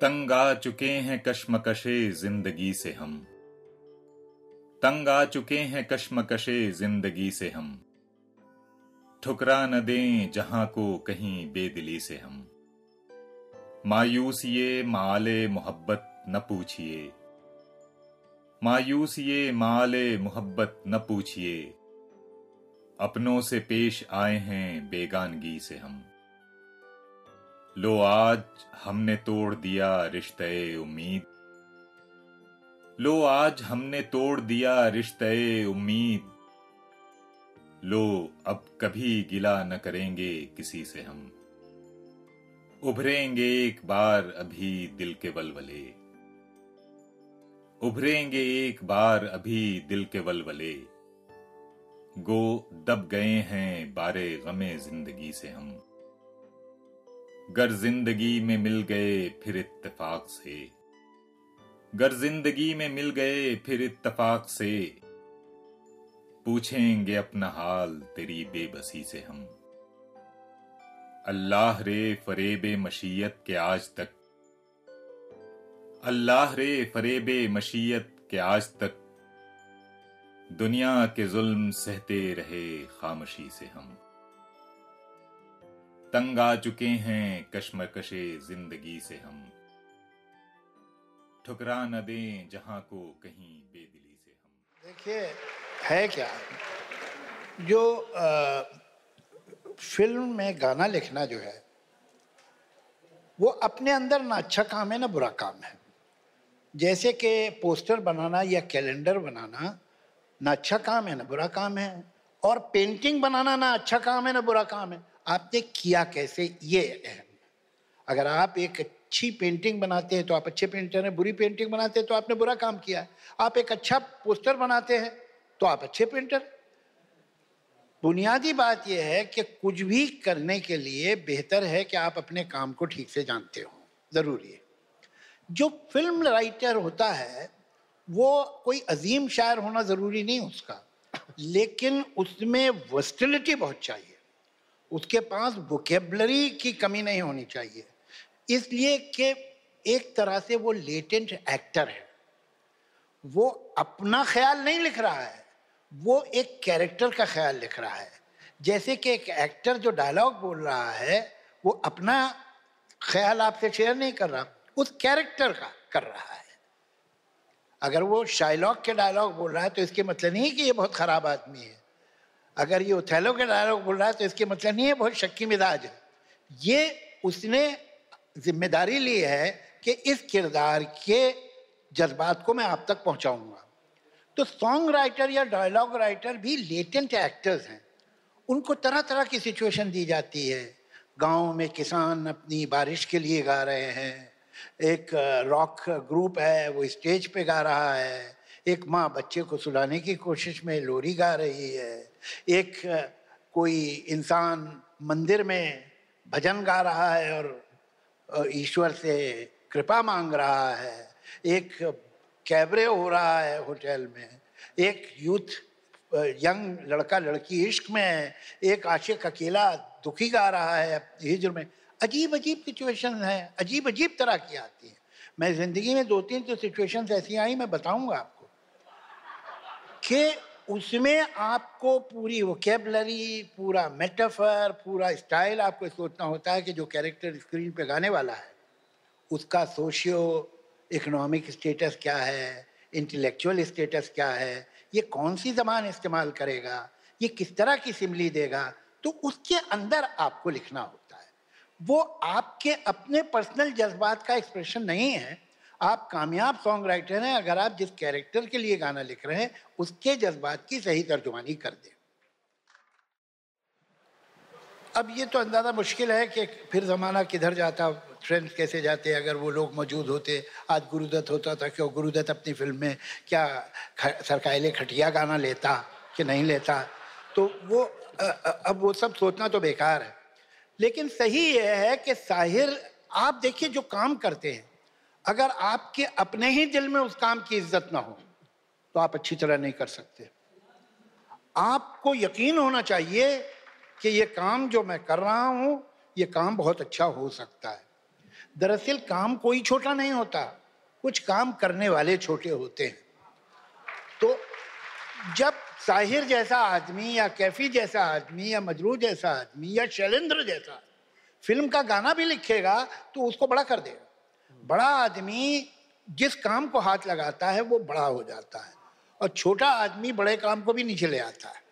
तंग आ चुके हैं कश्मकशे ज़िंदगी से हम। तंग आ चुके हैं कश्मकशे ज़िंदगी से हम। ठुकरा न दें जहाँ को कहीं बेदिली से हम। मायूस ये माले मोहब्बत न पूछिए। मायूस ये माले मोहब्बत न पूछिए। अपनों से पेश आए हैं बेगानगी से हम। लो, आज हमने तोड़ दिया रिश्ते उम्मीद। लो, आज हमने तोड़ दिया रिश्ते उम्मीद। लो, अब कभी गिला न करेंगे किसी से हम। उभरेंगे एक बार अभी दिल के बलबले उभरेंगे एक बार अभी दिल के बलबले गो, दब गए हैं बारे गमे ज़िंदगी से हम। गर ज़िंदगी में मिल गए फिर इत्तेफाक से। गर ज़िंदगी में मिल गए फिर इत्तेफाक से। पूछेंगे अपना हाल तेरी बेबसी से हम। अल्लाह रे फरेब मशीयत के आज तक। अल्लाह रे फरेब मशीयत के आज तक। दुनिया के जुल्म सहते रहे खामोशी से हम। तंग आ चुके हैं कश्मकशे ज़िंदगी से हम। ठुकरा न दें जहाँ को कहीं बेदिली से हम। देखिए है क्या? जो आ, फ़िल्म में गाना लिखना जो है वो अपने अंदर ना अच्छा काम है ना बुरा काम है। जैसे कि पोस्टर बनाना या कैलेंडर बनाना ना अच्छा काम है ना बुरा काम है और पेंटिंग बनाना ना अच्छा काम है ना बुरा काम है। आपने किया कैसे? ये अहम अगर आप एक अच्छी पेंटिंग बनाते हैं तो आप अच्छे पेंटर हैं, बुरी पेंटिंग बनाते हैं तो आपने बुरा काम किया आप एक अच्छा पोस्टर बनाते हैं तो आप अच्छे पेंटर बुनियादी बात यह है कि कुछ भी करने के लिए बेहतर है कि आप अपने काम को ठीक से जानते हो। ज़रूरी है। जो फ़िल्म राइटर होता है, वो कोई अजीम शायर होना ज़रूरी नहीं उसका। लेकिन उसमें वर्स्टिलिटी बहुत चाहिए। उसके पास वोकेबलरी की कमी नहीं होनी चाहिए। इसलिए कि एक तरह से वो लेटेंट एक्टर है। वो अपना ख्याल नहीं लिख रहा है, वो एक कैरेक्टर का ख्याल लिख रहा है। जैसे कि एक एक्टर जो डायलॉग बोल रहा है, वो अपना ख्याल आपसे शेयर नहीं कर रहा, उस कैरेक्टर का कर रहा है। अगर वो शाइलॉग के डायलॉग बोल रहा है तो इसके मतलब नहीं कि ये बहुत ख़राब आदमी है। अगर ये उथैलो के डायलॉग बोल रहा है तो इसके मतलब नहीं है बहुत शक्की मिजाज है। ये उसने ज़िम्मेदारी ली है कि इस किरदार के जज्बात को मैं आप तक पहुंचाऊँगा। तो सॉन्ग राइटर या डायलॉग राइटर भी लेटेंट एक्टर्स हैं। उनको तरह तरह की सिचुएशन दी जाती है। गाँव में किसान अपनी बारिश के लिए गा रहे हैं। एक रॉक ग्रुप है, वो स्टेज पे गा रहा है। एक माँ बच्चे को सुलाने की कोशिश में लोरी गा रही है। एक कोई इंसान मंदिर में भजन गा रहा है और ईश्वर से कृपा मांग रहा है। एक कैबरे हो रहा है होटल में। एक यूथ यंग लड़का, लड़की इश्क में है। एक आशिक अकेला दुखी गा रहा है हिजर में। अजीब अजीब सिचुएशन है अजीब अजीब तरह की आती है। मैं ज़िंदगी में दो तीन तो सिचुएशन ऐसी आई, मैं बताऊँगा आपको। कि उसमें आपको पूरी वोकेबलरी पूरा मेटाफर पूरा स्टाइल आपको सोचना होता है कि जो कैरेक्टर स्क्रीन पे गाने वाला है, उसका सोशियो इकोनॉमिक स्टेटस क्या है इंटेलेक्चुअल स्टेटस क्या है, ये कौन सी ज़बान इस्तेमाल करेगा, ये किस तरह की सिमली देगा तो उसके अंदर आपको लिखना होता है। वो आपके अपने पर्सनल जज्बात का एक्सप्रेशन नहीं है आप कामयाब सॉन्ग राइटर हैं, अगर आप जिस कैरेक्टर के लिए गाना लिख रहे हैं, उसके जज्बात की सही तर्जुमानी कर दें। अब ये तो अंदाज़ा मुश्किल है कि फिर ज़माना किधर जाता ट्रेंड्स कैसे जाते, अगर वो लोग मौजूद होते, आज गुरुदत्त होता था, क्यों गुरुदत्त अपनी फ़िल्म में क्या सरकाइले खटिया गाना लेता कि नहीं लेता? तो वो अब वो सब सोचना तो बेकार है। लेकिन सही यह है कि साहिर, आप देखिए जो काम करते हैं अगर आपके अपने ही दिल में उस काम की इज़्ज़त ना हो तो आप अच्छी तरह नहीं कर सकते। आपको यकीन होना चाहिए कि ये काम जो मैं कर रहा हूँ, ये काम बहुत अच्छा हो सकता है। दरअसल काम कोई छोटा नहीं होता, कुछ काम करने वाले छोटे होते हैं। तो जब साहिर जैसा आदमी या कैफी जैसा आदमी या मजरू जैसा आदमी या शैलेंद्र जैसा फ़िल्म का गाना भी लिखेगा तो उसको बड़ा कर देगा। बड़ा आदमी जिस काम को हाथ लगाता है, वो बड़ा हो जाता है। और छोटा आदमी बड़े काम को भी नीचे ले आता है।